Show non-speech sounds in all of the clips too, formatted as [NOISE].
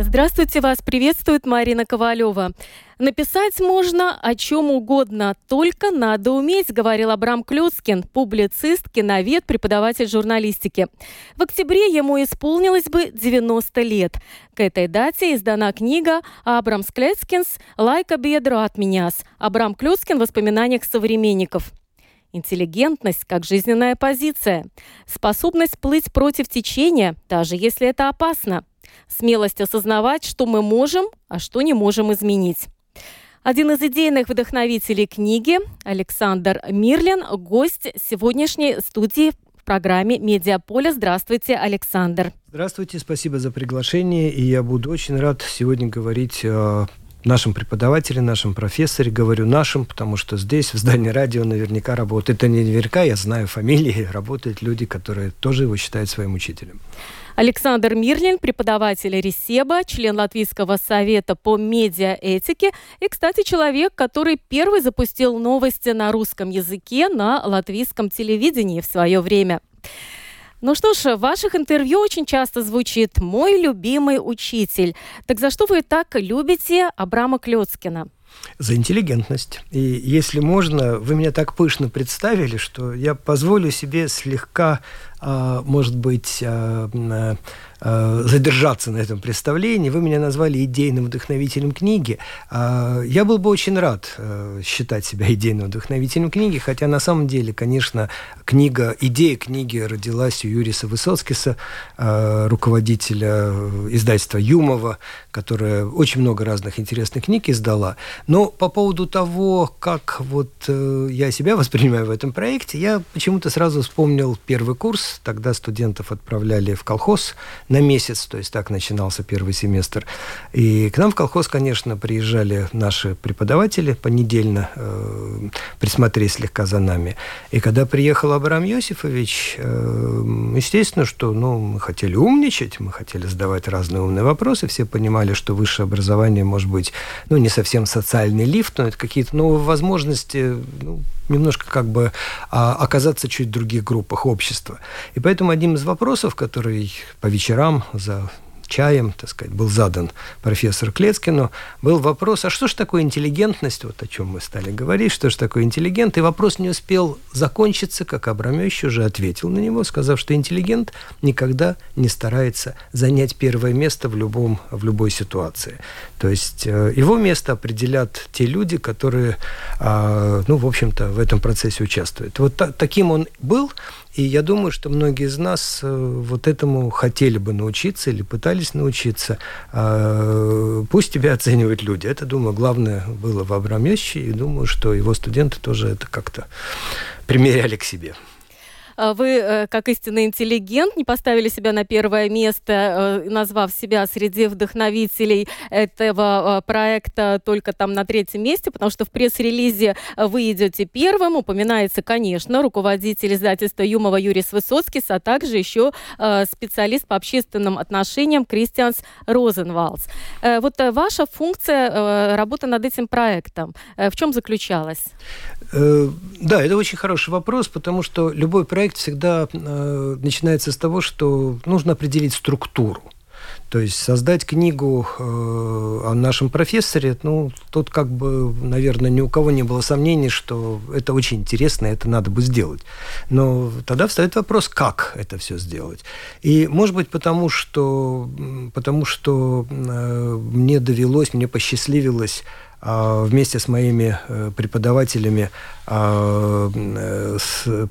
Здравствуйте, вас приветствует Марина Ковалева. Написать можно о чем угодно, только надо уметь, говорил Абрам Клюцкин, публицист, киновед, преподаватель журналистики. В октябре ему исполнилось бы 90 лет. К этой дате издана книга «Абрам Склецкинс. Лайка бедро от меняс». Абрам Клюцкин в воспоминаниях современников. Интеллигентность как жизненная позиция. Способность плыть против течения, даже если это опасно. Смелость осознавать, что мы можем, а что не можем изменить. Один из идейных вдохновителей книги Александр Мирлин, гость сегодняшней студии в программе «Медиаполе». Здравствуйте, Александр. Здравствуйте, спасибо за приглашение. И я буду очень рад сегодня говорить о нашем преподавателе, нашем профессоре, говорю нашим, потому что здесь, в здании радио, наверняка работает, это не наверняка, я знаю фамилии, работают люди, которые тоже его считают своим учителем. Александр Мирлин, преподаватель Ресеба, член Латвийского совета по медиаэтике и, кстати, человек, который первый запустил новости на русском языке на латвийском телевидении в свое время. Ну что ж, в ваших интервью очень часто звучит «мой любимый учитель». Так за что вы так любите Абрама Клёцкина? За интеллигентность. И если можно, вы меня так пышно представили, что я позволю себе слегка а, может быть, а, а, задержаться на этом представлении. Вы меня назвали идейным вдохновителем книги. Я был бы очень рад считать себя идейным вдохновителем книги, хотя на самом деле, конечно, книга, идея книги родилась у Юриса Высоцкиса, руководителя издательства Юмова, которая очень много разных интересных книг издала. Но по поводу того, как вот э, я себя воспринимаю в этом проекте, я почему-то сразу вспомнил первый курс Тогда студентов отправляли в колхоз на месяц, то есть так начинался первый семестр. И к нам в колхоз, конечно, приезжали наши преподаватели понедельно, э, присмотреть слегка за нами. И когда приехал Абрам Йосифович, э, естественно, что ну, мы хотели умничать, мы хотели задавать разные умные вопросы, все понимали, что высшее образование может быть ну, не совсем социальный лифт, но это какие-то новые возможности, ну, немножко как бы а, оказаться чуть в других группах общества. И поэтому одним из вопросов, который по вечерам за чаем, так сказать, был задан профессору Клецкину, был вопрос, а что же такое интеллигентность, вот о чем мы стали говорить, что же такое интеллигент, и вопрос не успел закончиться, как Абрамович уже ответил на него, сказав, что интеллигент никогда не старается занять первое место в, любом, в любой ситуации. То есть э, его место определят те люди, которые, а, ну, в общем-то, в этом процессе участвуют. Вот таким он был, и я думаю, что многие из нас э, вот этому хотели бы научиться или пытались научиться. А, пусть тебя оценивают люди. Это, думаю, главное было в Абрамевиче, и думаю, что его студенты тоже это как-то примеряли к себе. А вы, э, как истинный интеллигент, не поставили себя на первое место, э, назвав себя среди вдохновителей этого э, проекта только там на третьем месте, потому что в пресс-релизе вы идете первым. Упоминается, конечно, руководитель издательства Юмова Юрий Высоцкий, а также еще специалист по общественным отношениям Кристианс Розенвалдс. Вот ваша функция работы над этим проектом, в чем заключалась? Да, это очень хороший вопрос, потому что любой проект всегда э, начинается с того, что нужно определить структуру. То есть создать книгу э, о нашем профессоре, ну, тут как бы, наверное, ни у кого не было сомнений, что это очень интересно, это надо бы сделать. Но тогда встает вопрос, как это все сделать. И, может быть, потому что, потому что э, мне довелось, мне посчастливилось э, вместе с моими э, преподавателями а,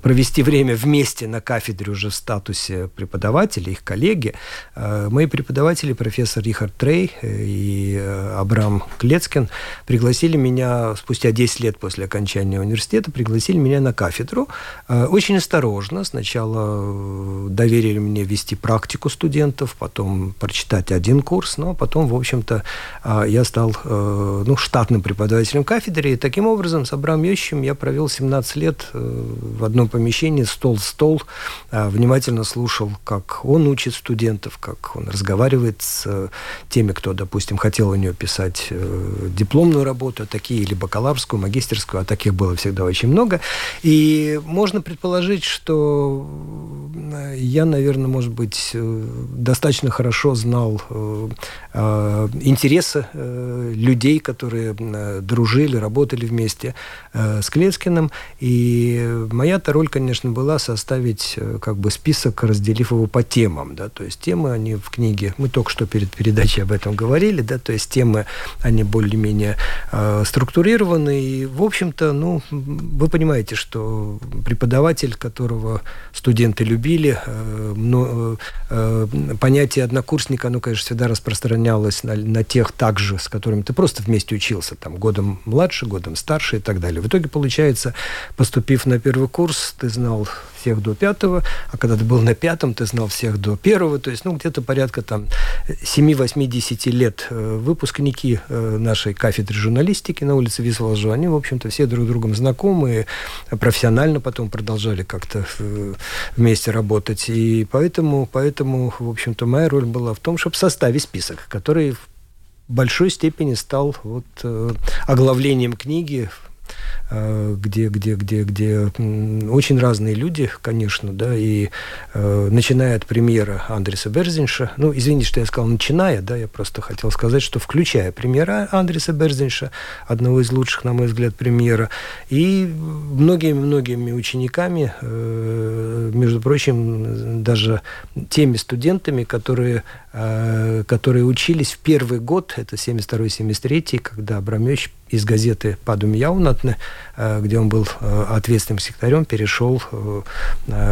провести время вместе на кафедре уже в статусе преподавателя, их коллеги. А, мои преподаватели, профессор Рихард Трей и э, Абрам Клецкин, пригласили меня спустя 10 лет после окончания университета, пригласили меня на кафедру. А, очень осторожно. Сначала э, доверили мне вести практику студентов, потом прочитать один курс, но потом, в общем-то, я стал, э, ну, штат штатным преподавателем кафедры. И таким образом с Абрамом Йосичем я провел 17 лет в одном помещении, стол-стол, внимательно слушал, как он учит студентов, как он разговаривает с теми, кто, допустим, хотел у него писать дипломную работу, такие или бакалаврскую, магистерскую, а таких было всегда очень много. И можно предположить, что я, наверное, может быть, достаточно хорошо знал интересы людей, которые дружили, работали вместе с Клецкиным. И моя-то роль, конечно, была составить как бы список, разделив его по темам. Да? То есть темы, они в книге, мы только что перед передачей об этом говорили, да, то есть темы, они более-менее э, структурированы. И, в общем-то, ну, вы понимаете, что преподаватель, которого студенты любили, э, но, э, понятие однокурсника, оно, конечно, всегда распространялось на, на тех также, с которыми ты просто вместе учился, там, годом младше, годом старше и так далее. В итоге, получается, поступив на первый курс, ты знал всех до пятого, а когда ты был на пятом, ты знал всех до первого, то есть, ну, где-то порядка там 7-8-10 лет э, выпускники э, нашей кафедры журналистики на улице Висволжу, они, в общем-то, все друг с другом знакомы, профессионально потом продолжали как-то э, вместе работать, и поэтому, поэтому, в общем-то, моя роль была в том, чтобы составить список, который большой степени стал вот оглавлением книги Э, где, где, где, где очень разные люди, конечно, да, и э, начиная от премьера Андреса Берзинша, ну, извините, что я сказал начиная, да, я просто хотел сказать, что включая премьера Андреса Берзинша, одного из лучших, на мой взгляд, премьера, и многими-многими учениками, э, между прочим, даже теми студентами, которые, э, которые учились в первый год, это 72-73, когда Абрамевич из газеты «Падум Яунатне», э, где он был э, ответственным секретарем, перешел э,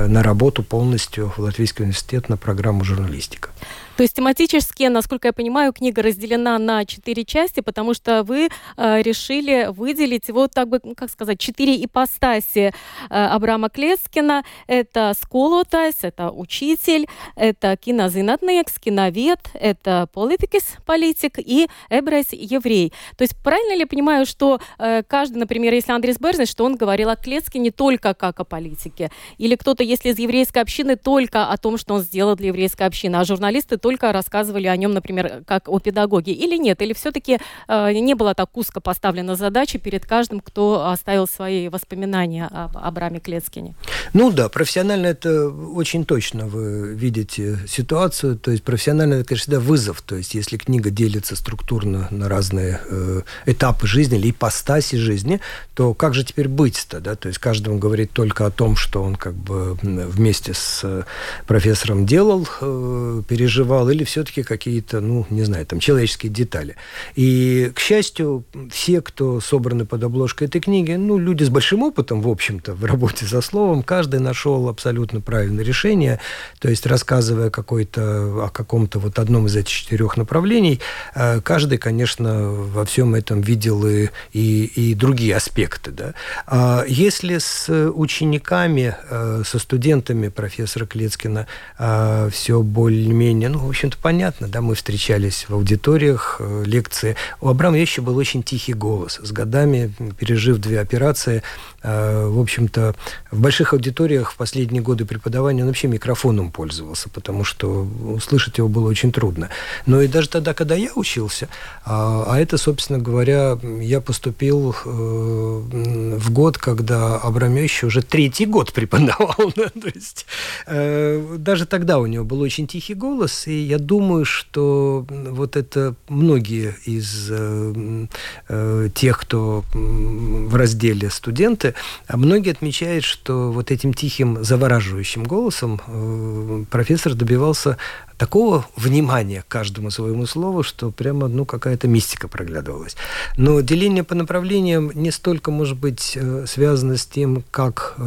на работу полностью в Латвийский университет на программу журналистика. То есть тематически, насколько я понимаю, книга разделена на четыре части, потому что вы э, решили выделить вот так бы, как сказать, четыре ипостаси э, Абрама Клецкина. Это сколотайс, это учитель, это кинозинатнекс, киновед, это политикис, политик и эбрейс, еврей. То есть правильно ли я понимаю, что э, каждый, например, если Андрей Берзнес, что он говорил о Клецкине только как о политике, или кто-то, если из еврейской общины, только о том, что он сделал для еврейской общины, а журналисты только рассказывали о нем, например, как о педагоге, или нет? Или все-таки э, не была так узко поставлена задача перед каждым, кто оставил свои воспоминания об Абраме Клецкине? Ну да, профессионально это очень точно вы видите ситуацию. То есть профессионально это, конечно, всегда вызов. То есть если книга делится структурно на разные э, этапы жизни или ипостаси жизни, то как же теперь быть-то? Да? То есть каждому говорит только о том, что он как бы вместе с профессором делал, э, переживал, или все все-таки какие-то, ну, не знаю, там, человеческие детали. И, к счастью, все, кто собраны под обложкой этой книги, ну, люди с большим опытом, в общем-то, в работе со словом, каждый нашел абсолютно правильное решение, то есть, рассказывая какой-то, о каком-то вот одном из этих четырех направлений, э, каждый, конечно, во всем этом видел и, и, и другие аспекты, да. А если с учениками, э, со студентами профессора Клецкина э, все более-менее, ну, в общем-то, понятно, да, мы встречались в аудиториях, э, лекции. У Абрама еще был очень тихий голос. С годами, пережив две операции, э, в общем-то, в больших аудиториях в последние годы преподавания он вообще микрофоном пользовался, потому что услышать его было очень трудно. Но и даже тогда, когда я учился, а, а это, собственно говоря, я поступил э, в год, когда Абрам еще уже третий год преподавал. Да, [LAUGHS] то есть, даже тогда у него был очень тихий голос, и я думаю, что вот это многие из э, э, тех, кто в разделе студенты, а многие отмечают, что вот этим тихим, завораживающим голосом э, профессор добивался такого внимания к каждому своему слову, что прямо, ну, какая-то мистика проглядывалась. Но деление по направлениям не столько, может быть, э, связано с тем, как э,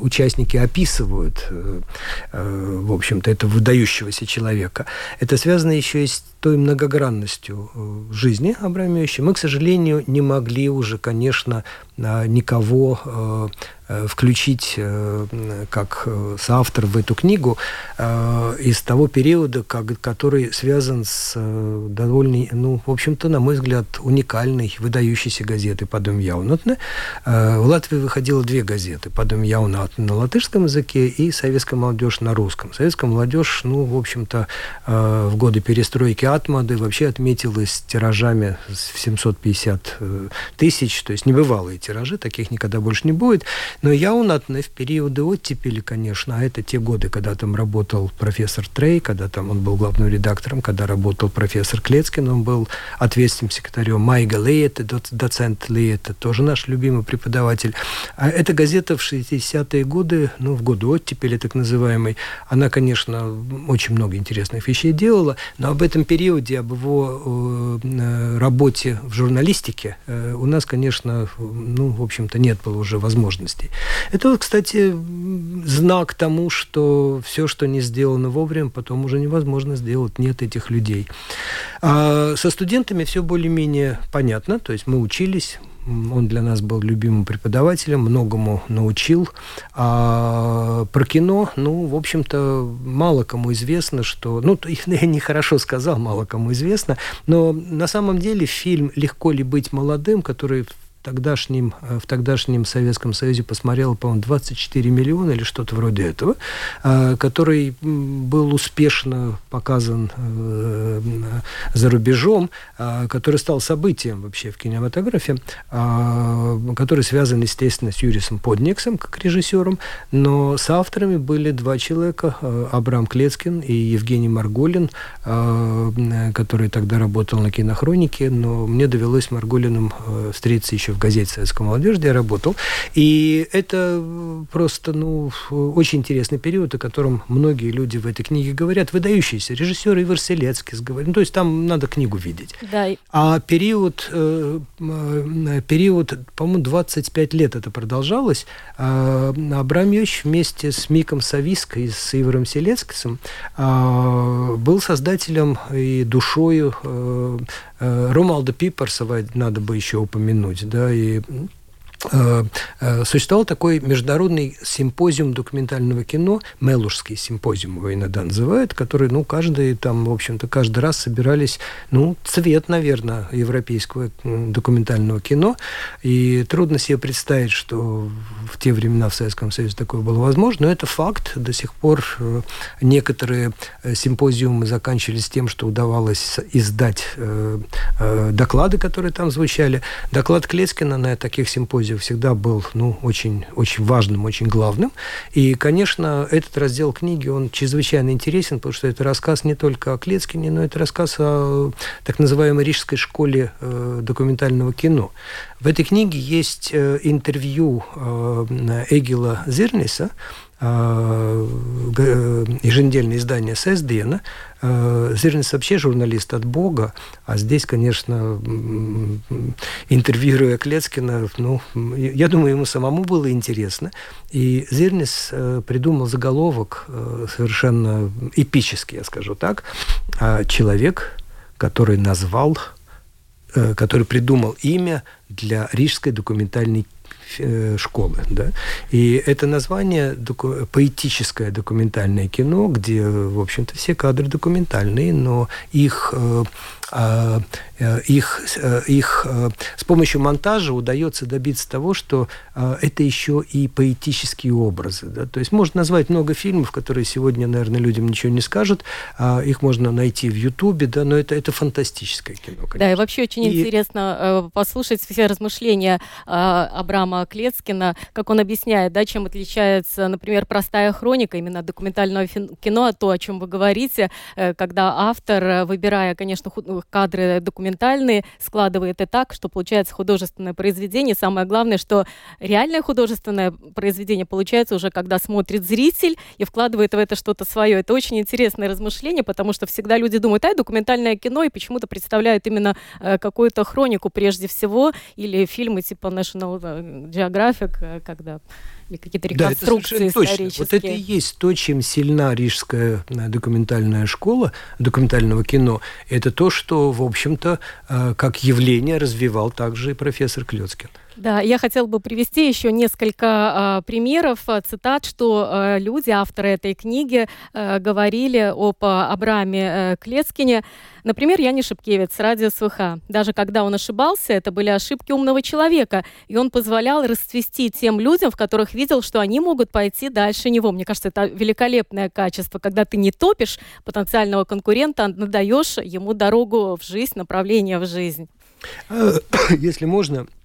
участники описывают, э, э, в общем-то, этого выдающегося человека. Это связано еще и с той многогранностью э, жизни Абрамовича. Мы, к сожалению, не могли уже, конечно, а, никого э, Э, включить как соавтор в эту книгу из того периода, который связан с довольно, ну, в общем-то, на мой взгляд, уникальной, выдающейся газетой «Подум Яунатне». В Латвии выходило две газеты «Подум Яунатне» на латышском языке и «Советская молодежь» на русском. Советская молодежь, ну, в общем-то, в годы перестройки Атмады вообще отметилась тиражами в 750 тысяч, то есть небывалые тиражи, таких никогда больше не будет. Но Яунатне в периоды оттепели, конечно, а это те годы, когда там работал профессор Трей, когда там он был главным редактором, когда работал профессор Клецкин, он был ответственным секретарем Майга Лейта, доцент Лейта, тоже наш любимый преподаватель. А эта газета в 60-е годы, ну, в годы оттепели так называемой, она, конечно, очень много интересных вещей делала, но об этом периоде, об его э, работе в журналистике э, у нас, конечно, ну, в общем-то, нет было уже возможностей. Это, кстати, знак тому, что все, что не сделано вовремя, потом уже невозможно сделать. Нет этих людей. А со студентами все более-менее понятно. То есть мы учились, он для нас был любимым преподавателем, многому научил. А про кино, ну, в общем-то, мало кому известно, что... Ну, [LAUGHS] я нехорошо сказал, мало кому известно, но на самом деле фильм «Легко ли быть молодым», который тогдашнем, э, в тогдашнем Советском Союзе посмотрело, по-моему, 24 миллиона или что-то вроде этого, э, который был успешно показан э, за рубежом, который стал событием вообще в кинематографе, который связан, естественно, с Юрисом Подниксом, как режиссером, но с авторами были два человека, Абрам Клецкин и Евгений Марголин, который тогда работал на кинохронике, но мне довелось с Марголиным встретиться еще в газете «Советская молодежь», где я работал. И это просто ну, очень интересный период, о котором многие люди в этой книге говорят. Выдающиеся режиссеры Ивар Селецкий говорит. Ну, то есть там надо книгу видеть. Да. А период, э, э, период по-моему, 25 лет это продолжалось. А Абрамович вместе с Миком Савиской и с Иваром Селецким а, был создателем и душою э, Ромалда Пиперсова надо бы еще упомянуть, да, и Э, э, существовал такой международный симпозиум документального кино, Мелужский симпозиум его иногда называют, который, ну, каждый там, в общем-то, каждый раз собирались, ну, цвет, наверное, европейского документального кино, и трудно себе представить, что в те времена в Советском Союзе такое было возможно, но это факт. До сих пор э, некоторые симпозиумы заканчивались тем, что удавалось издать доклады, которые там звучали. Доклад Клецкина на таких симпозиумах Союзе всегда был ну, очень, очень важным, очень главным. И, конечно, этот раздел книги, он чрезвычайно интересен, потому что это рассказ не только о Клецкине, но это рассказ о так называемой Рижской школе э, документального кино. В этой книге есть э, интервью э, Эгила Зирниса, э, э, еженедельное издание ССДН, Э, Зернис вообще журналист от Бога, а здесь, конечно, интервьюируя Клецкина, ну, я думаю, ему самому было интересно. И Зернис э, придумал заголовок э, совершенно эпический, я скажу так. «А «Человек, который назвал который придумал имя для рижской документальной школы. Да? И это название доку поэтическое документальное кино, где, в общем-то, все кадры документальные, но их э, а, э, их, э, их э, с помощью монтажа удается добиться того, что это еще и поэтические образы. Да? То есть можно назвать много фильмов, которые сегодня, наверное, людям ничего не скажут. А их можно найти в Ютубе, да, но это, это фантастическое кино. Конечно. Да, и вообще очень и... интересно послушать все размышления Абрама Клецкина, как он объясняет, да, чем отличается, например, простая хроника именно документального кино, то, о чем вы говорите, когда автор, выбирая, конечно, кадры документальные, складывает и так, что получается художественное произведение. Самое главное, что реальное художественное произведение получается уже, когда смотрит зритель и вкладывает в это что-то свое. Это очень интересное размышление, потому что всегда люди думают, ай, документальное кино, и почему-то представляют именно э, какую-то хронику прежде всего, или фильмы типа National Geographic, э, когда или какие-то реконструкции да, это исторические. Точно. Вот это и есть то, чем сильна рижская э, документальная школа документального кино. Это то, что, в общем-то, э, как явление развивал также и профессор Клёцкин. Да, я хотела бы привести еще несколько э, примеров, а, цитат, что э, люди, авторы этой книги, э, говорили об Абраме э, Клецкине. Например, Яни Шипкевец, радио СВХ. Даже когда он ошибался, это были ошибки умного человека, и он позволял расцвести тем людям, в которых видел, что они могут пойти дальше него. Мне кажется, это великолепное качество, когда ты не топишь потенциального конкурента, а надаешь ему дорогу в жизнь, направление в жизнь. [COUGHS] Если можно, Э,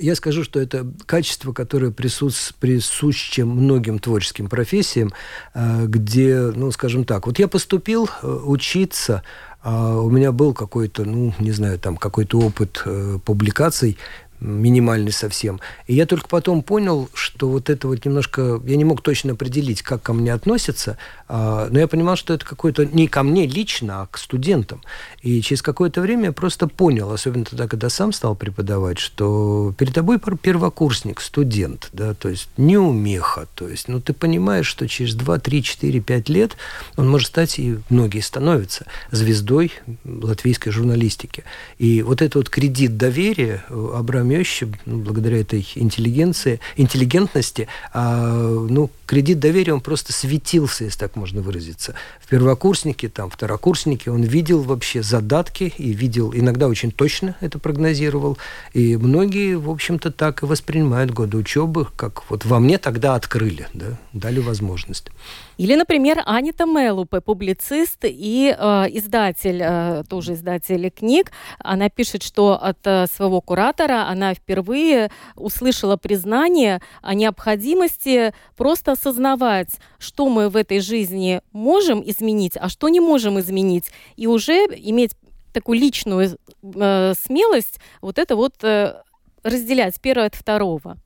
я скажу, что это качество, которое присутс... присуще многим творческим профессиям, э, где, ну, скажем так, вот я поступил э, учиться, а у меня был какой-то, ну, не знаю, там какой-то опыт публикаций минимальный совсем. И я только потом понял, что вот это вот немножко... Я не мог точно определить, как ко мне относятся, а, но я понимал, что это какое-то не ко мне лично, а к студентам. И через какое-то время я просто понял, особенно тогда, когда сам стал преподавать, что перед тобой первокурсник, студент, да, то есть неумеха, то есть, ну, ты понимаешь, что через 2, 3, 4, 5 лет он может стать, и многие становятся, звездой латвийской журналистики. И вот этот вот кредит доверия Абрам Мёще, ну, благодаря этой интеллигенции, интеллигентности, а, ну, кредит доверия, он просто светился, если так можно выразиться. В первокурснике, там, второкурснике он видел вообще задатки и видел, иногда очень точно это прогнозировал. И многие, в общем-то, так и воспринимают годы учебы, как вот во мне тогда открыли, да, дали возможность. Или, например, Анита Мелупе, публицист и э, издатель, э, тоже издатель книг. Она пишет, что от э, своего куратора она впервые услышала признание о необходимости просто осознавать, что мы в этой жизни можем изменить, а что не можем изменить, и уже иметь такую личную э, смелость вот это вот э, разделять первое от второго.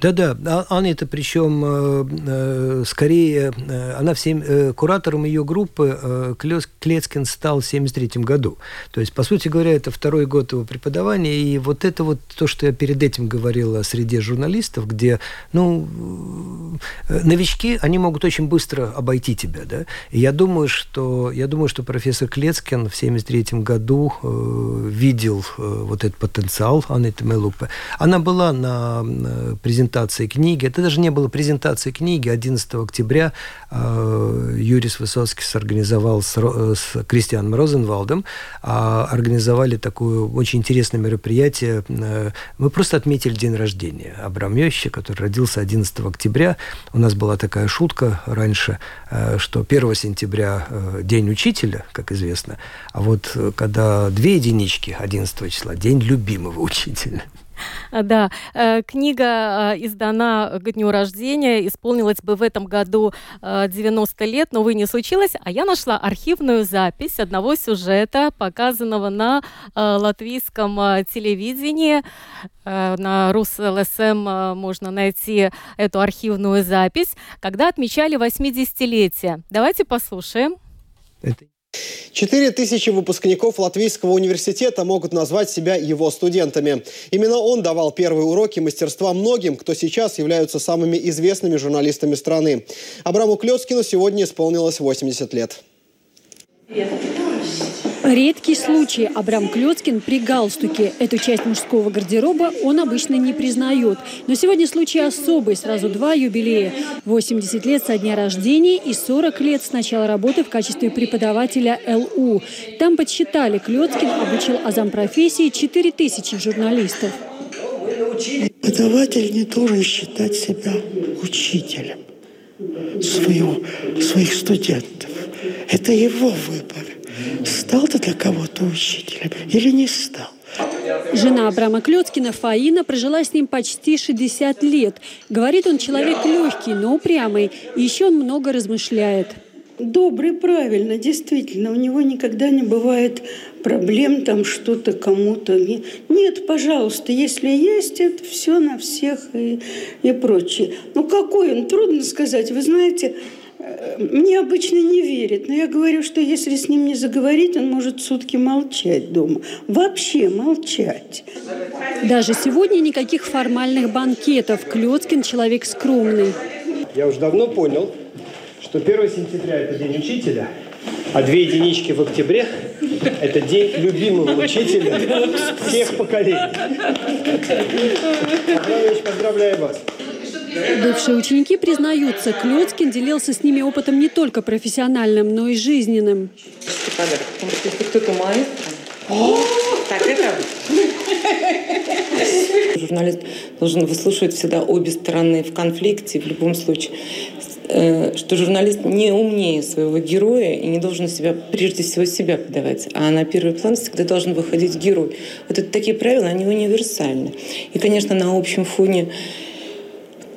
Да-да, а Аня-то причем э, э, скорее, э, она всем, куратором ее группы Клецкин стал в 1973 году. То есть, по сути говоря, это второй год его преподавания, и вот это вот то, что я перед этим говорил о среде журналистов, где, ну, новички, они могут очень быстро обойти тебя, да, и я думаю, что, я думаю, что профессор Клецкин в 1973 году видел вот этот потенциал Анны Темелупы. Она была на презентации книги. Это даже не было презентации книги. 11 октября э, Юрис Высоцкий организовал с, с Кристианом Розенвалдом, э, организовали такое очень интересное мероприятие. Э, мы просто отметили день рождения Абрам Йощи, который родился 11 октября. У нас была такая шутка раньше, э, что 1 сентября э, день учителя, как известно, а вот э, когда две единички 11 числа, день любимого [LAUGHS] учителя. [LAUGHS] Да, э, книга э, издана к дню рождения, исполнилась бы в этом году 90 э, лет, но, увы, не случилось. А я нашла архивную запись одного сюжета, показанного на латвийском телевидении. На РусЛСМ можно найти эту архивную запись, когда отмечали 80-летие. Давайте послушаем. Это Четыре тысячи выпускников Латвийского университета могут назвать себя его студентами. Именно он давал первые уроки мастерства многим, кто сейчас являются самыми известными журналистами страны. Абраму Клёцкину сегодня исполнилось 80 лет. Редкий случай. Абрам Клёцкин при галстуке. Эту часть мужского гардероба он обычно не признает. Но сегодня случай особый. Сразу два юбилея. 80 лет со дня рождения и 40 лет с начала работы в качестве преподавателя ЛУ. Там подсчитали, Клёцкин обучил азам профессии 4000 журналистов. Преподаватель не должен считать себя учителем своего, своих студентов. Это его выбор. Стал ты для кого-то учителем или не стал? Жена Абрама Клёцкина, Фаина, прожила с ним почти 60 лет. Говорит, он человек легкий, но упрямый. И еще он много размышляет. Добрый, правильно, действительно. У него никогда не бывает проблем, там что-то кому-то. Нет, пожалуйста, если есть, это все на всех и, и прочее. Ну, какой он, трудно сказать. Вы знаете, мне обычно не верят, но я говорю, что если с ним не заговорить, он может сутки молчать дома. Вообще молчать. Даже сегодня никаких формальных банкетов. Клёцкин человек скромный. Я уже давно понял, что 1 сентября – это день учителя, а две единички в октябре – это день любимого учителя всех поколений. Абрамович, поздравляю вас. Бывшие ученики признаются, Клёцкин делился с ними опытом не только профессиональным, но и жизненным. кто-то. Так, это... Журналист должен выслушивать всегда обе стороны в конфликте, в любом случае. Э, что журналист не умнее своего героя и не должен себя, прежде всего, себя подавать. А на первый план всегда должен выходить герой. Вот это такие правила, они универсальны. И, конечно, на общем фоне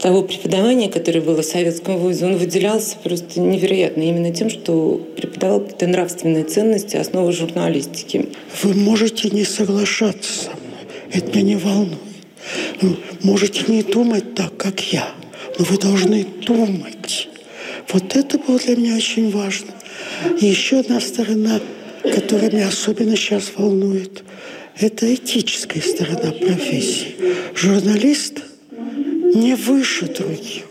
того преподавания, которое было в советском вузе, он выделялся просто невероятно именно тем, что преподавал какие-то нравственные ценности, основы журналистики. Вы можете не соглашаться со мной, это меня не волнует. Вы можете не думать так, как я, но вы должны думать. Вот это было для меня очень важно. И еще одна сторона, которая меня особенно сейчас волнует, это этическая сторона профессии. Журналист – не выше других.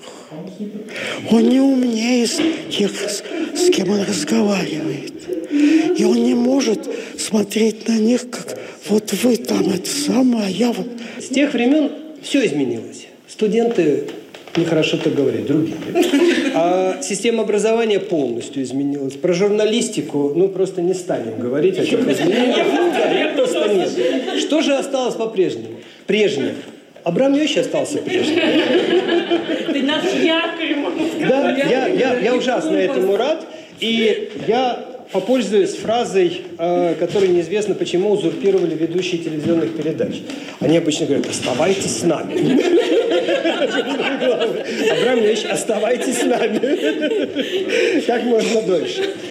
Он не умнее тех, с кем он разговаривает. И он не может смотреть на них, как вот вы там это самое, а я вот... С тех времен все изменилось. Студенты нехорошо так говорить, другие. А система образования полностью изменилась. Про журналистику, ну, просто не станем говорить о тех изменениях. Да, просто нет. Что же осталось по-прежнему? Прежнее. Абрам Йович остался прежним. [LAUGHS] Ты нас якорем. Да, я, я, я ужасно этому рад. И я попользуюсь фразой, э, которой неизвестно почему узурпировали ведущие телевизионных передач. Они обычно говорят, оставайтесь с нами. Абрам Ильич, оставайтесь с нами. Как можно дольше.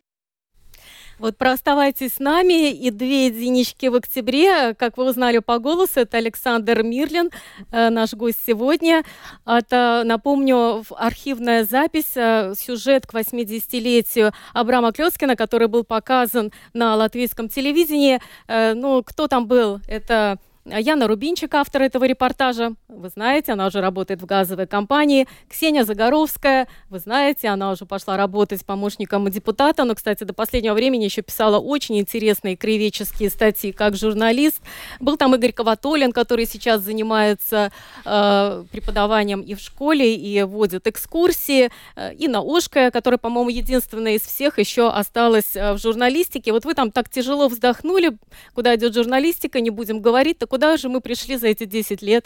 Вот про «Оставайтесь с нами» и две единички в октябре. Как вы узнали по голосу, это Александр Мирлин, э, наш гость сегодня. Это, напомню, архивная запись, э, сюжет к 80-летию Абрама Клёцкина, который был показан на латвийском телевидении. Э, ну, кто там был? Это Яна Рубинчик, автор этого репортажа, вы знаете, она уже работает в газовой компании. Ксения Загоровская, вы знаете, она уже пошла работать помощником депутата, но, кстати, до последнего времени еще писала очень интересные краеведческие статьи как журналист. Был там Игорь Коватолин, который сейчас занимается э, преподаванием и в школе, и водит экскурсии. Э, Инна Ошкая, которая, по-моему, единственная из всех еще осталась э, в журналистике. Вот вы там так тяжело вздохнули, куда идет журналистика, не будем говорить, так куда же мы пришли за эти 10 лет?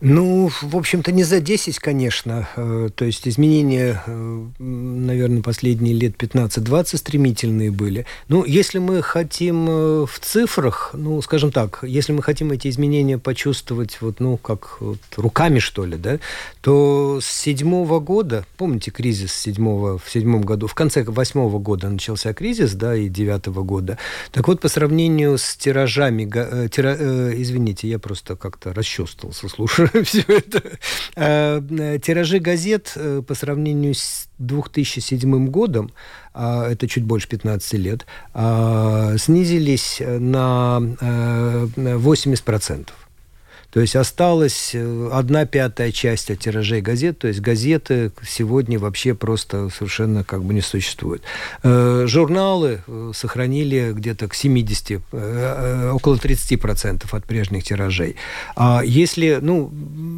Ну, в общем-то, не за 10, конечно. Э, то есть изменения, э, наверное, последние лет 15-20 стремительные были. Ну, если мы хотим э, в цифрах, ну, скажем так, если мы хотим эти изменения почувствовать вот, ну, как вот, руками, что ли, да, то с седьмого года, помните кризис седьмого, в седьмом году, в конце восьмого года начался кризис, да, и девятого года. Так вот, по сравнению с тиражами, тира, извините, я просто как-то расчувствовался, слушаю [LAUGHS] все это. Э, тиражи газет э, по сравнению с 2007 годом, а, это чуть больше 15 лет, а, снизились на 80%. То есть осталась э, одна пятая часть от тиражей газет, то есть газеты сегодня вообще просто совершенно как бы не существуют. Э, журналы э, сохранили где-то к 70, около 30% от прежних тиражей. А если, ну,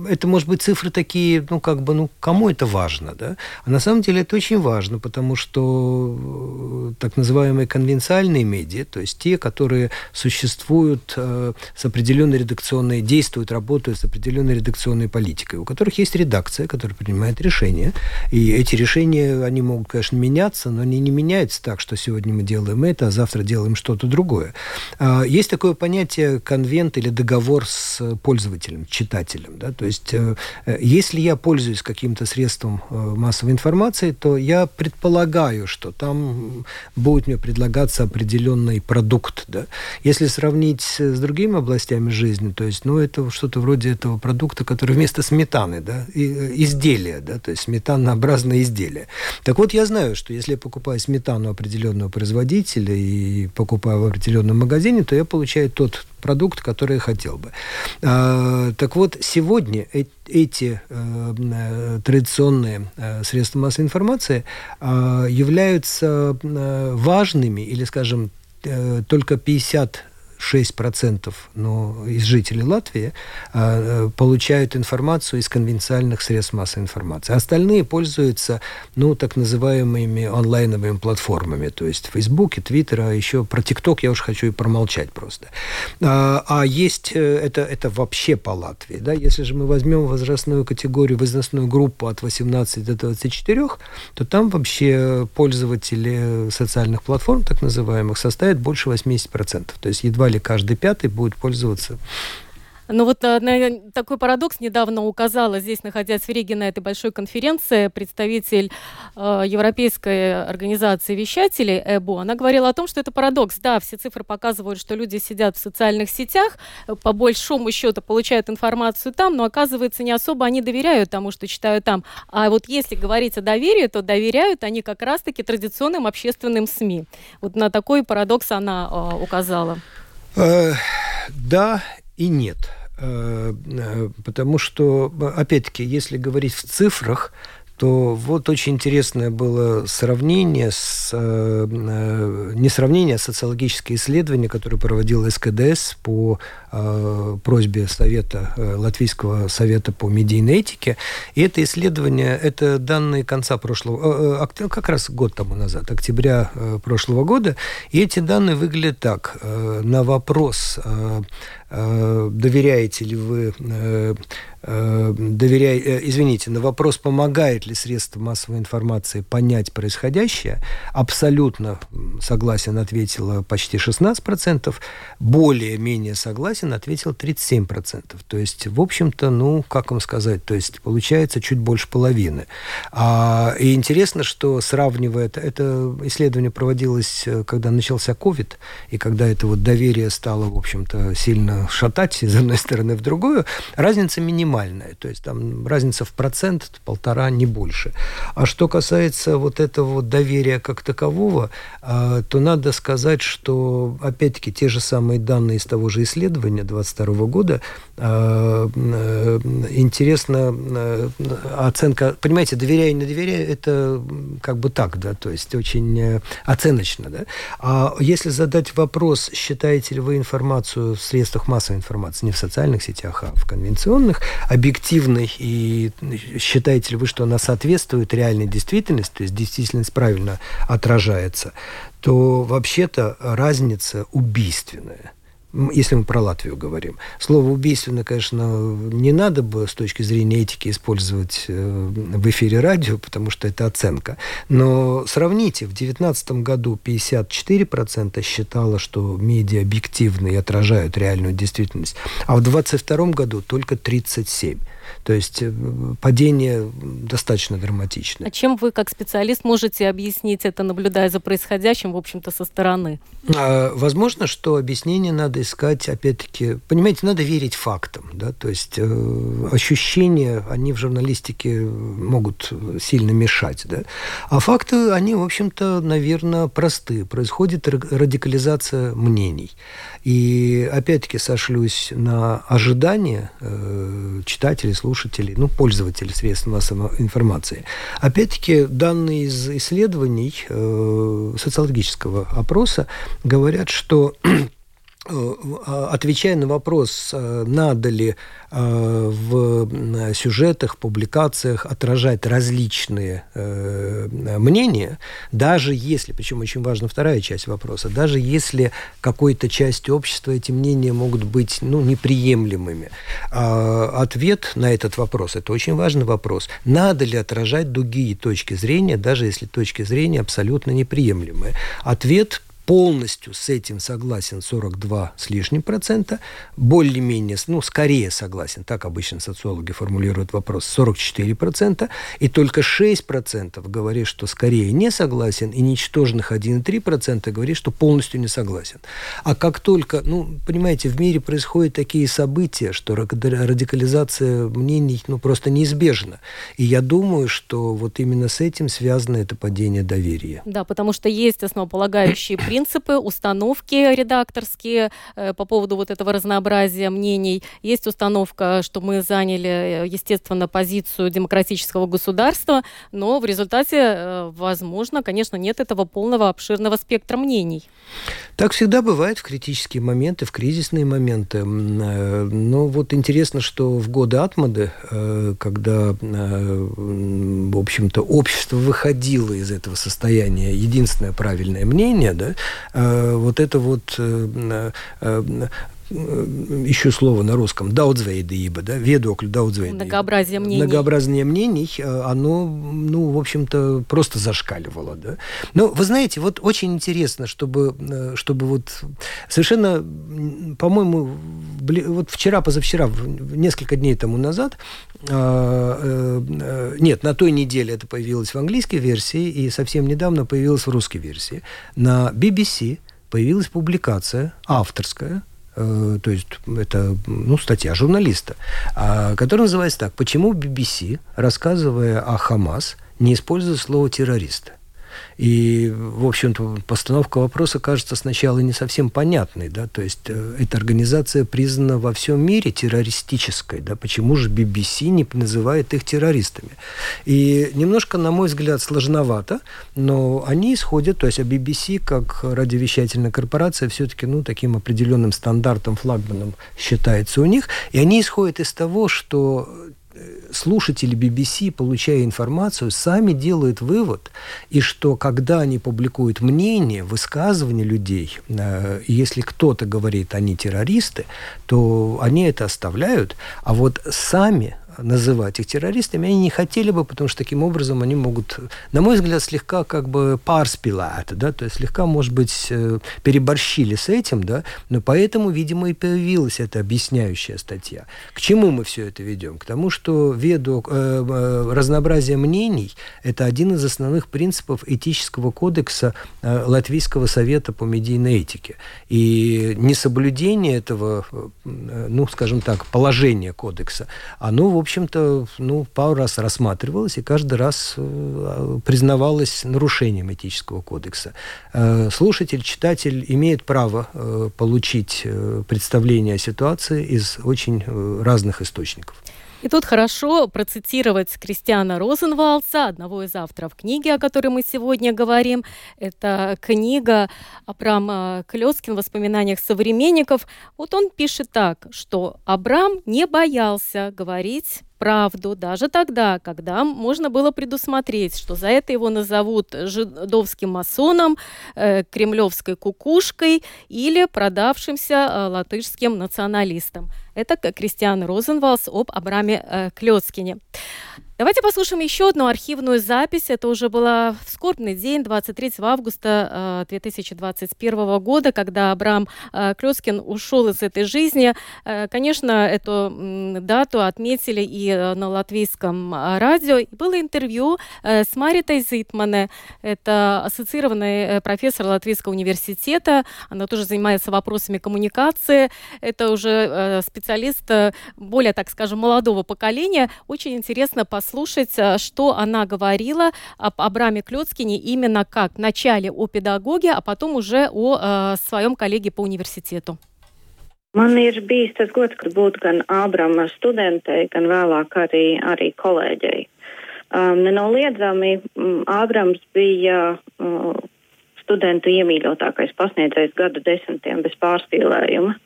это может быть цифры такие, ну, как бы, ну, кому это важно, да? А на самом деле это очень важно, потому что так называемые конвенциальные медиа, то есть те, которые существуют с определенной редакционной, действуют существуют, работают с определенной редакционной политикой, у которых есть редакция, которая принимает решения. И эти решения, они могут, конечно, меняться, но они не меняются так, что сегодня мы делаем это, а завтра делаем что-то другое. А, есть такое понятие конвент или договор с пользователем, читателем. Да? То есть, э, если я пользуюсь каким-то средством э, массовой информации, то я предполагаю, что там будет мне предлагаться определенный продукт. Да? Если сравнить с другими областями жизни, то есть, ну, это что-то вроде этого продукта, который вместо сметаны, да, э, изделие, да, то есть сметанообразное изделие. Так вот, я знаю, что если я покупаю сметану определенного производителя и покупаю в определенном магазине, то я получаю тот продукт, который я хотел бы. А, так вот, сегодня эти э, э, традиционные средства массовой информации а, являются важными или, скажем, только 50 6% но из жителей Латвии э, получают информацию из конвенциальных средств массовой информации. Остальные пользуются, ну, так называемыми онлайновыми платформами, то есть Facebook и Twitter, а еще про TikTok я уж хочу и промолчать просто. А, а есть, э, это, это вообще по Латвии, да, если же мы возьмем возрастную категорию, возрастную группу от 18 до 24, то там вообще пользователи социальных платформ, так называемых, составят больше 80%. То есть едва ли каждый пятый будет пользоваться ну вот э, на такой парадокс недавно указала здесь, находясь в Риге на этой большой конференции, представитель э, Европейской организации вещателей ЭБО. Она говорила о том, что это парадокс. Да, все цифры показывают, что люди сидят в социальных сетях, э, по большому счету получают информацию там, но оказывается не особо они доверяют тому, что читают там. А вот если говорить о доверии, то доверяют они как раз-таки традиционным общественным СМИ. Вот на такой парадокс она э, указала. Э, да и нет. Э, э, потому что, опять-таки, если говорить в цифрах, то вот очень интересное было сравнение с не сравнение, а социологическое исследование, которое проводил СКДС по э, просьбе Совета Латвийского совета по медийной этике. И это исследование, это данные конца прошлого, э, как раз год тому назад, октября прошлого года. И эти данные выглядят так: на вопрос Э, доверяете ли вы, э, э, доверяй, извините, на вопрос, помогает ли средство массовой информации понять происходящее, абсолютно согласен ответило почти 16%, более-менее согласен ответил 37%. То есть, в общем-то, ну, как вам сказать, то есть получается чуть больше половины. А, и интересно, что сравнивая это, это исследование проводилось, когда начался COVID, и когда это вот доверие стало, в общем-то, сильно шатать из одной стороны в другую, разница минимальная. То есть там разница в процент, полтора, не больше. А что касается вот этого вот доверия как такового, а, то надо сказать, что, опять-таки, те же самые данные из того же исследования 22 года, а, э, интересно э, оценка, понимаете, доверяя и не доверяя, это как бы так, да, то есть очень э, оценочно, да. А если задать вопрос, считаете ли вы информацию в средствах массовой информации, не в социальных сетях, а в конвенционных, объективной, и считаете ли вы, что она соответствует реальной действительности, то есть действительность правильно отражается, то вообще-то разница убийственная если мы про Латвию говорим. Слово убийственно, конечно, не надо бы с точки зрения этики использовать э, в эфире радио, потому что это оценка. Но сравните, в 2019 году 54% считало, что медиа объективны и отражают реальную действительность, а в 2022 году только 37%. То есть э, падение достаточно драматичное. А чем вы, как специалист, можете объяснить это, наблюдая за происходящим, в общем-то, со стороны? А, возможно, что объяснение надо искать, опять-таки, понимаете, надо верить фактам. Да? То есть э, ощущения, они в журналистике могут сильно мешать. Да? А факты, они, в общем-то, наверное, просты. Происходит радикализация мнений. И опять-таки сошлюсь на ожидания э, читателей, слушателей, ну, пользователей средств массовой информации. Опять-таки данные из исследований э, социологического опроса говорят, что [CLEARS THROAT] отвечая на вопрос, э, надо ли э, в сюжетах, публикациях отражать различные мнения, даже если, причем очень важна вторая часть вопроса, даже если какой-то части общества эти мнения могут быть ну, неприемлемыми. А ответ на этот вопрос, это очень важный вопрос, надо ли отражать другие точки зрения, даже если точки зрения абсолютно неприемлемые. Ответ полностью с этим согласен 42 с лишним процента, более-менее, ну, скорее согласен, так обычно социологи формулируют вопрос, 44 процента, и только 6 процентов говорит, что скорее не согласен, и ничтожных 1,3 процента говорит, что полностью не согласен. А как только, ну, понимаете, в мире происходят такие события, что радикализация мнений, ну, просто неизбежна. И я думаю, что вот именно с этим связано это падение доверия. Да, потому что есть основополагающие принципы, [COUGHS] принципы, установки редакторские э, по поводу вот этого разнообразия мнений. Есть установка, что мы заняли, э, естественно, позицию демократического государства, но в результате, э, возможно, конечно, нет этого полного обширного спектра мнений. Так всегда бывает в критические моменты, в кризисные моменты. Но вот интересно, что в годы Атмады, когда, в общем-то, общество выходило из этого состояния, единственное правильное мнение, да, вот это вот еще слово на русском, даудзвейдиба, да, ведокль даудзвейдиба. Многообразие мнений. Многообразие мнений, э, оно, ну, в общем-то, просто зашкаливало, да. Но, вы знаете, вот очень интересно, чтобы, э, чтобы вот совершенно, по-моему, вот вчера, позавчера, несколько дней тому назад, э, нет, на той неделе это появилось в английской версии, и совсем недавно появилось в русской версии. На BBC появилась публикация авторская, Э, то есть это ну, статья журналиста, а, которая называется так «Почему BBC, рассказывая о Хамас, не использует слово террористы?» И, в общем-то, постановка вопроса кажется сначала не совсем понятной. Да? То есть э, эта организация признана во всем мире террористической. Да? Почему же BBC не называет их террористами? И немножко, на мой взгляд, сложновато, но они исходят, то есть а BBC как радиовещательная корпорация все-таки ну, таким определенным стандартом, флагманом считается у них, и они исходят из того, что слушатели BBC, получая информацию, сами делают вывод, и что когда они публикуют мнение, высказывания людей, э, если кто-то говорит, они террористы, то они это оставляют, а вот сами называть их террористами, они не хотели бы, потому что таким образом они могут, на мой взгляд, слегка как бы парспила это, да, то есть слегка, может быть, э, переборщили с этим, да, но поэтому, видимо, и появилась эта объясняющая статья. К чему мы все это ведем? К тому, что веду э, э, разнообразие мнений – это один из основных принципов этического кодекса э, Латвийского совета по медийной этике. И несоблюдение этого, э, ну, скажем так, положения кодекса, оно, в общем-то, ну, пару раз рассматривалось и каждый раз э, признавалось нарушением этического кодекса. Э, слушатель, читатель имеет право э, получить представление о ситуации из очень разных источников. И тут хорошо процитировать Кристиана Розенвалца, одного из авторов книги, о которой мы сегодня говорим. Это книга Абрама Клёцкин в воспоминаниях современников. Вот он пишет так, что Абрам не боялся говорить правду даже тогда, когда можно было предусмотреть, что за это его назовут жидовским масоном, э, кремлевской кукушкой или продавшимся э, латышским националистом. Это Кристиан Розенвалс об Абраме э, Клёцкине. Давайте послушаем еще одну архивную запись. Это уже была в скорбный день, 23 августа 2021 э, года, когда Абрам э, Клёцкин ушел из этой жизни. Конечно, эту дату отметили и на латвийском радио. было интервью с Маритой Зитмане. Это ассоциированный профессор Латвийского университета. Она тоже занимается вопросами коммуникации. Это уже специалист более, так скажем, молодого поколения. Очень интересно послушать э, что она говорила об Абраме Клёцкине именно как в начале о педагоге, а потом уже о э, своем коллеге по университету. Man ir bijis tas gods, ka būt gan Ābrama studentei, gan vēlāk arī, arī kolēģei. Um, nenoliedzami Ābrams bija uh, studentu iemīļotākais pasniedzējs gadu desmitiem bez pārspīlējuma.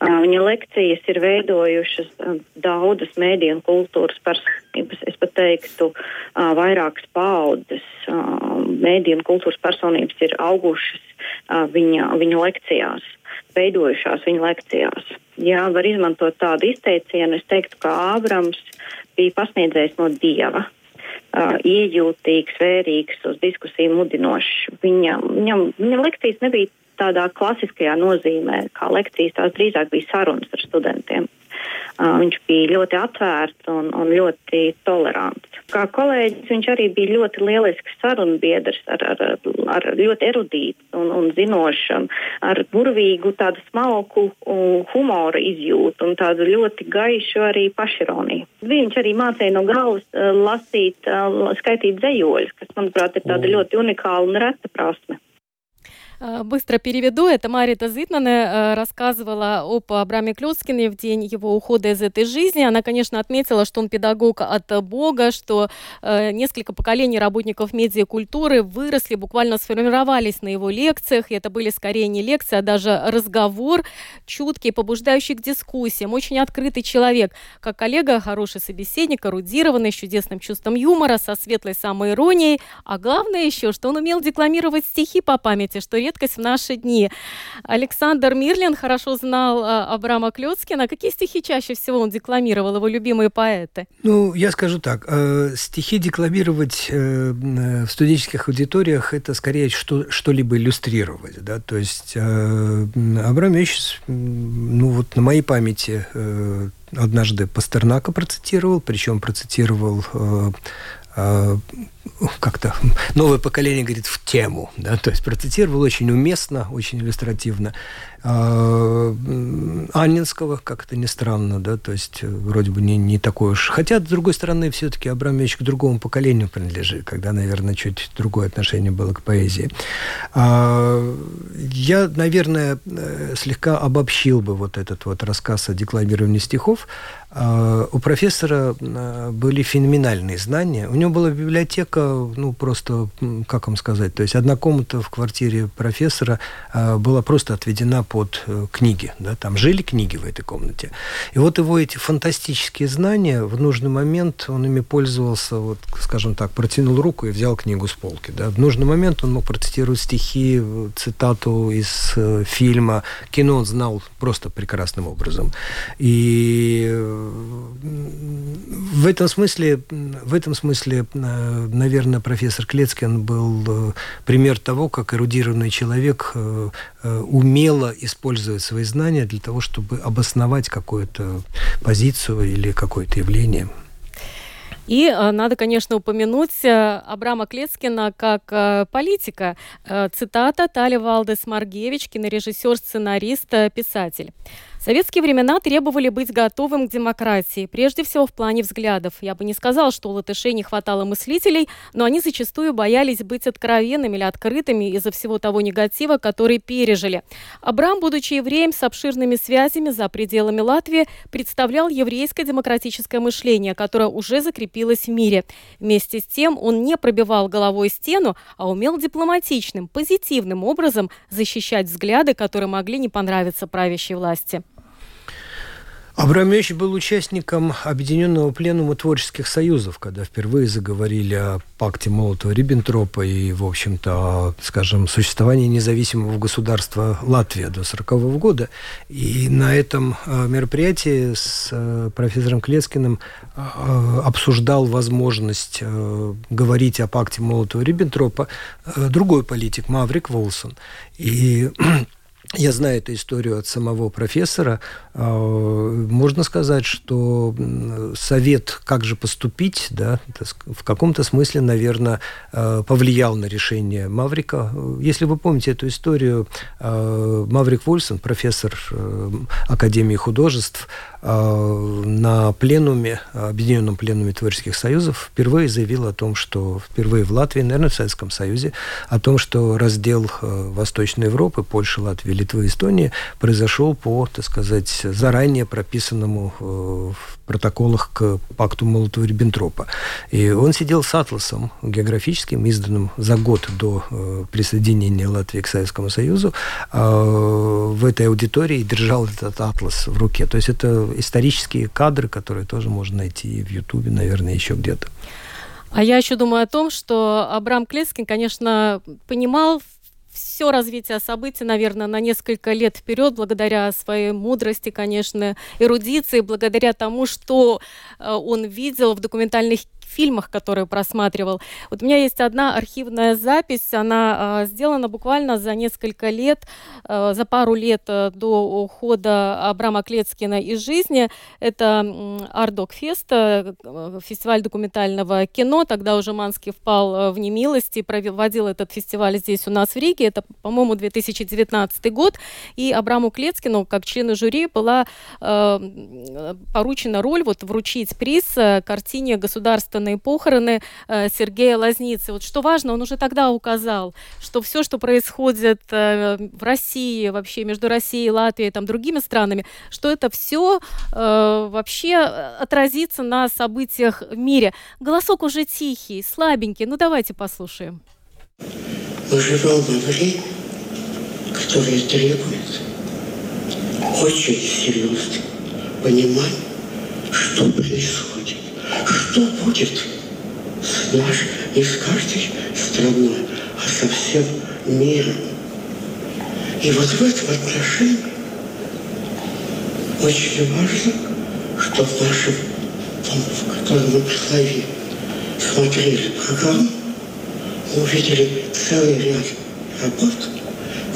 Viņa lekcijas ir veidojušas daudzas mēdīju un kultūras personības. Es pat teiktu, vairākas paudzes mēdīju un kultūras personības ir augušas viņa, viņa lekcijās, veidojušās viņa lekcijās. Jā, var izmantot tādu izteicienu. Es teiktu, ka Ābrams bija pasniedzējs no dieva. Uh, iejūtīgs, vērīgs, uz diskusiju mudinošs. Viņa, viņam, viņa lekcijas nebija tādā klasiskajā nozīmē, kā lekcijas, tās drīzāk bija sarunas ar studentiem. Uh, viņš bija ļoti atvērts un, un ļoti tolerants. Kā kolēģis viņš arī bija ļoti lielisks sarunbiedrs, ar, ar, ar ļoti erudītu un, un zinošu, ar burvīgu tādu smalku humoru izjūtu un tādu ļoti gaišu arī pašironiju. Viņš arī mācīja no galvas uh, lasīt, uh, skaitīt zejoļus, kas, manuprāt, ir tāda ļoti unikāla un reta prasme. Э, быстро переведу. Это Марита Зитмане э, рассказывала об Абраме Клёцкине в день его ухода из этой жизни. Она, конечно, отметила, что он педагог от Бога, что э, несколько поколений работников медиакультуры выросли, буквально сформировались на его лекциях. И это были скорее не лекции, а даже разговор, чуткий, побуждающий к дискуссиям, очень открытый человек. Как коллега, хороший собеседник, эрудированный, с чудесным чувством юмора, со светлой самоиронией. А главное еще, что он умел декламировать стихи по памяти, что редкость в наши дни. Александр Мирлин хорошо знал э, Абрама Клёцкина. Какие стихи чаще всего он декламировал, его любимые поэты? Ну, я скажу так. Э, стихи декламировать э, в студенческих аудиториях – это скорее что, что-либо иллюстрировать. Да? То есть э, Абрам Ильич, ну вот на моей памяти э, однажды Пастернака процитировал, причем процитировал э, э, как-то новое поколение говорит в тему, да, то есть процитировал очень уместно, очень иллюстративно. А, Аннинского, как это ни странно, да, то есть э, вроде бы не, не такой уж. Хотя, с другой стороны, все-таки Абрамович к другому поколению принадлежит, когда, наверное, чуть другое отношение было к поэзии. А, я, наверное, э, слегка обобщил бы вот этот вот рассказ о декламировании стихов. А, у профессора э, были феноменальные знания. У него была библиотека, ну, просто, как вам сказать, то есть одна комната в квартире профессора была просто отведена под э, книги. Да? Там жили книги в этой комнате. И вот его эти фантастические знания, в нужный момент он ими пользовался, вот, скажем так, протянул руку и взял книгу с полки. Да? В нужный момент он мог процитировать стихи, цитату из э, фильма. Кино он знал просто прекрасным образом. И э, в этом смысле, в этом смысле, э, наверное, профессор Клецкин был э, пример того, как эрудированный человек э, умело использовать свои знания для того, чтобы обосновать какую-то позицию или какое-то явление. И э, надо, конечно, упомянуть э, Абрама Клецкина как э, политика. Цитата Тали Валдес Маргевич, кинорежиссер, сценарист, писатель. Советские времена требовали быть готовым к демократии, прежде всего в плане взглядов. Я бы не сказал, что у латышей не хватало мыслителей, но они зачастую боялись быть откровенными или открытыми из-за всего того негатива, который пережили. Абрам, будучи евреем с обширными связями за пределами Латвии, представлял еврейское демократическое мышление, которое уже закрепилось в мире. Вместе с тем он не пробивал головой стену, а умел дипломатичным, позитивным образом защищать взгляды, которые могли не понравиться правящей власти. Абрамович был участником Объединенного пленума творческих союзов, когда впервые заговорили о пакте Молотова-Риббентропа и, в общем-то, скажем, существовании независимого государства Латвия до 1940 года. И на этом э, мероприятии с э, профессором Клецкиным э, обсуждал возможность говорить о пакте Молотова-Риббентропа другой политик Маврик Волсон. И я знаю эту историю от самого профессора. А, можно сказать, что совет, как же поступить, да, в каком-то смысле, наверное, а, повлиял на решение Маврика. Если вы помните эту историю, а, Маврик Вольсон, профессор Академии художеств, на пленуме, Объединенном пленуме творческих союзов впервые заявил о том, что впервые в Латвии, наверное, в Советском Союзе, о том, что раздел Восточной Европы, Польши, Латвии, Литвы Эстонии произошел по, так сказать, заранее прописанному э, в протоколах к пакту Молотова-Риббентропа. И он сидел с атласом географическим, изданным за год до э, присоединения Латвии к Советскому Союзу, а, в этой аудитории держал этот атлас в руке. То есть это исторические кадры, которые тоже можно найти в Ютубе, наверное, еще где-то. А я еще думаю о том, что Абрам Клескин, конечно, понимал все развитие событий, наверное, на несколько лет вперед, благодаря своей мудрости, конечно, эрудиции, благодаря тому, что э, он видел в документальных фильмах, которые просматривал. Вот у меня есть одна архивная запись, она э, сделана буквально за несколько лет, э, за пару лет э, до ухода Абрама Клецкина из жизни. Это Ардок Фест, э, фестиваль документального кино. Тогда уже Манский впал э, в немилость и проводил этот фестиваль здесь у нас в Риге. Это, по-моему, 2019 год. И Абраму Клецкину, как члену жюри, была э, поручена роль вот вручить приз э, картине государственного государственные похороны э, Сергея Лазницы. Вот что важно, он уже тогда указал, что все, что происходит э, в России, вообще между Россией, Латвией и там, другими странами, что это все вообще отразится на событиях в мире. Голосок уже тихий, слабенький. Ну давайте послушаем. Мы живем во время, которое требует очень серьезно понимать, что происходит, что будет с нашей, не с каждой страной, а со всем миром. И вот в этом отношении очень важно, что в нашем, в котором мы прославили, смотрели программу, мы увидели целый ряд работ,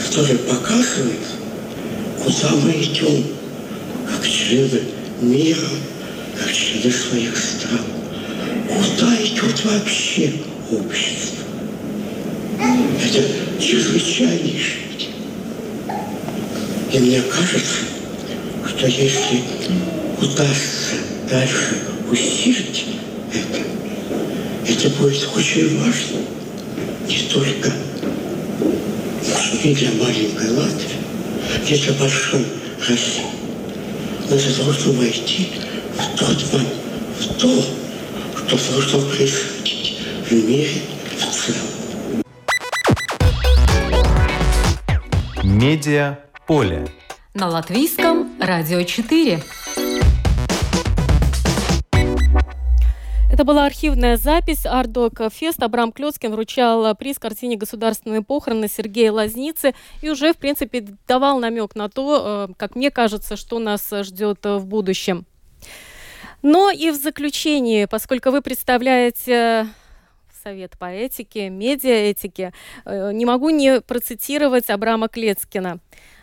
которые показывают, куда мы идем, как члены мира, члены своих стран. Куда идет вообще общество? Это чрезвычайнейшее И мне кажется, что если удастся дальше усилить это, это будет очень важно не только для маленькой Латвии, и для большой России. Но это должно войти момент, в то, что должно происходить в мире в целом. Медиа поле. На латвийском радио 4. Это была архивная запись Ардок Фест. Абрам Клёцкин вручал приз картине «Государственные похороны» Сергея Лазницы и уже, в принципе, давал намек на то, э, как мне кажется, что нас ждет в будущем. Но и в заключении, поскольку вы представляете Совет по этике, медиаэтике, э, не могу не процитировать Абрама Клецкина.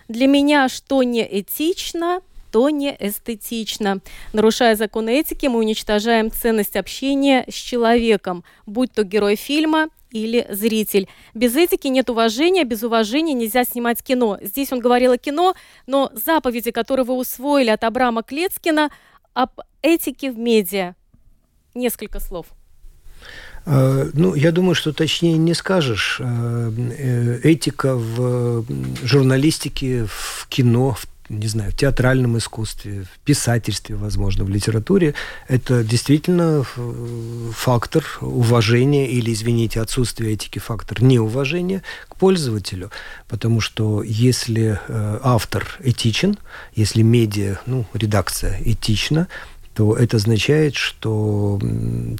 «Для меня что не этично, то не эстетично. Нарушая законы этики, мы уничтожаем ценность общения с человеком, будь то герой фильма или зритель. Без этики нет уважения, без уважения нельзя снимать кино. Здесь он говорил о кино, но заповеди, которые вы усвоили от Абрама Клецкина об этике в медиа. Несколько слов. А, ну, я думаю, что точнее не скажешь. А, э, этика в журналистике, в кино, в не знаю, в театральном искусстве, в писательстве, возможно, в литературе, это действительно э, фактор уважения или, извините, отсутствие этики, фактор неуважения к пользователю. Потому что если э, автор этичен, если медиа, ну, редакция этична, то это означает, что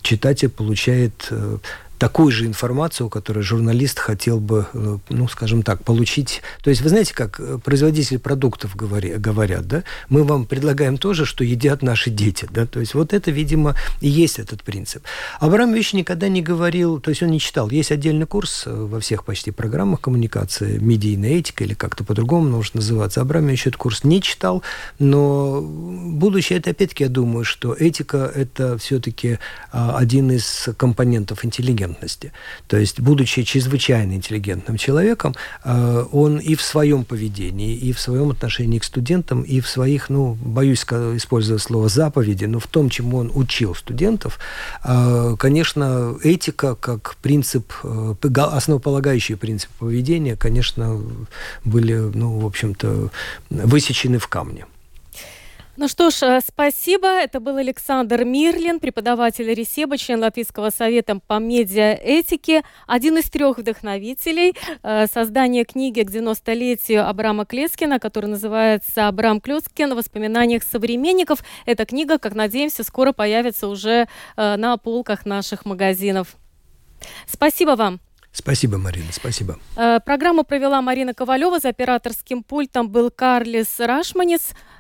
читатель получает э, такую же информацию, которую журналист хотел бы, э, ну, скажем так, получить. То есть, вы знаете, как э, производители продуктов говорят, говорят, да, мы вам предлагаем то же, что едят наши дети, да, то есть вот это, видимо, и есть этот принцип. Абрамович никогда не говорил, то есть он не читал, есть отдельный курс э, во всех почти программах коммуникации, медийная этика или как-то по-другому может называться. Абрамович этот курс не читал, но будущее, это опять-таки, я думаю, что этика – это все-таки а, один из компонентов интеллигентности интеллигентности. То есть, будучи чрезвычайно интеллигентным человеком, э, он и в своем поведении, и в своем отношении к студентам, и в своих, ну, боюсь использовать слово заповеди, но в том, чему он учил студентов, э, конечно, этика как принцип, э, основополагающий принцип поведения, конечно, были, ну, в общем-то, высечены в камне. Ну что ж, э, спасибо. Это был Александр Мирлин, преподаватель Ресеба, член Латвийского совета по медиаэтике, один из трех вдохновителей э, создания книги к 90-летию Абрама Клецкина, которая называется «Абрам Клецкин. Воспоминаниях современников». Эта книга, как надеемся, скоро появится уже э, на полках наших магазинов. Спасибо вам. Спасибо, Марина, спасибо. Э, программу провела Марина Ковалева. За операторским пультом был Карлис Рашманец.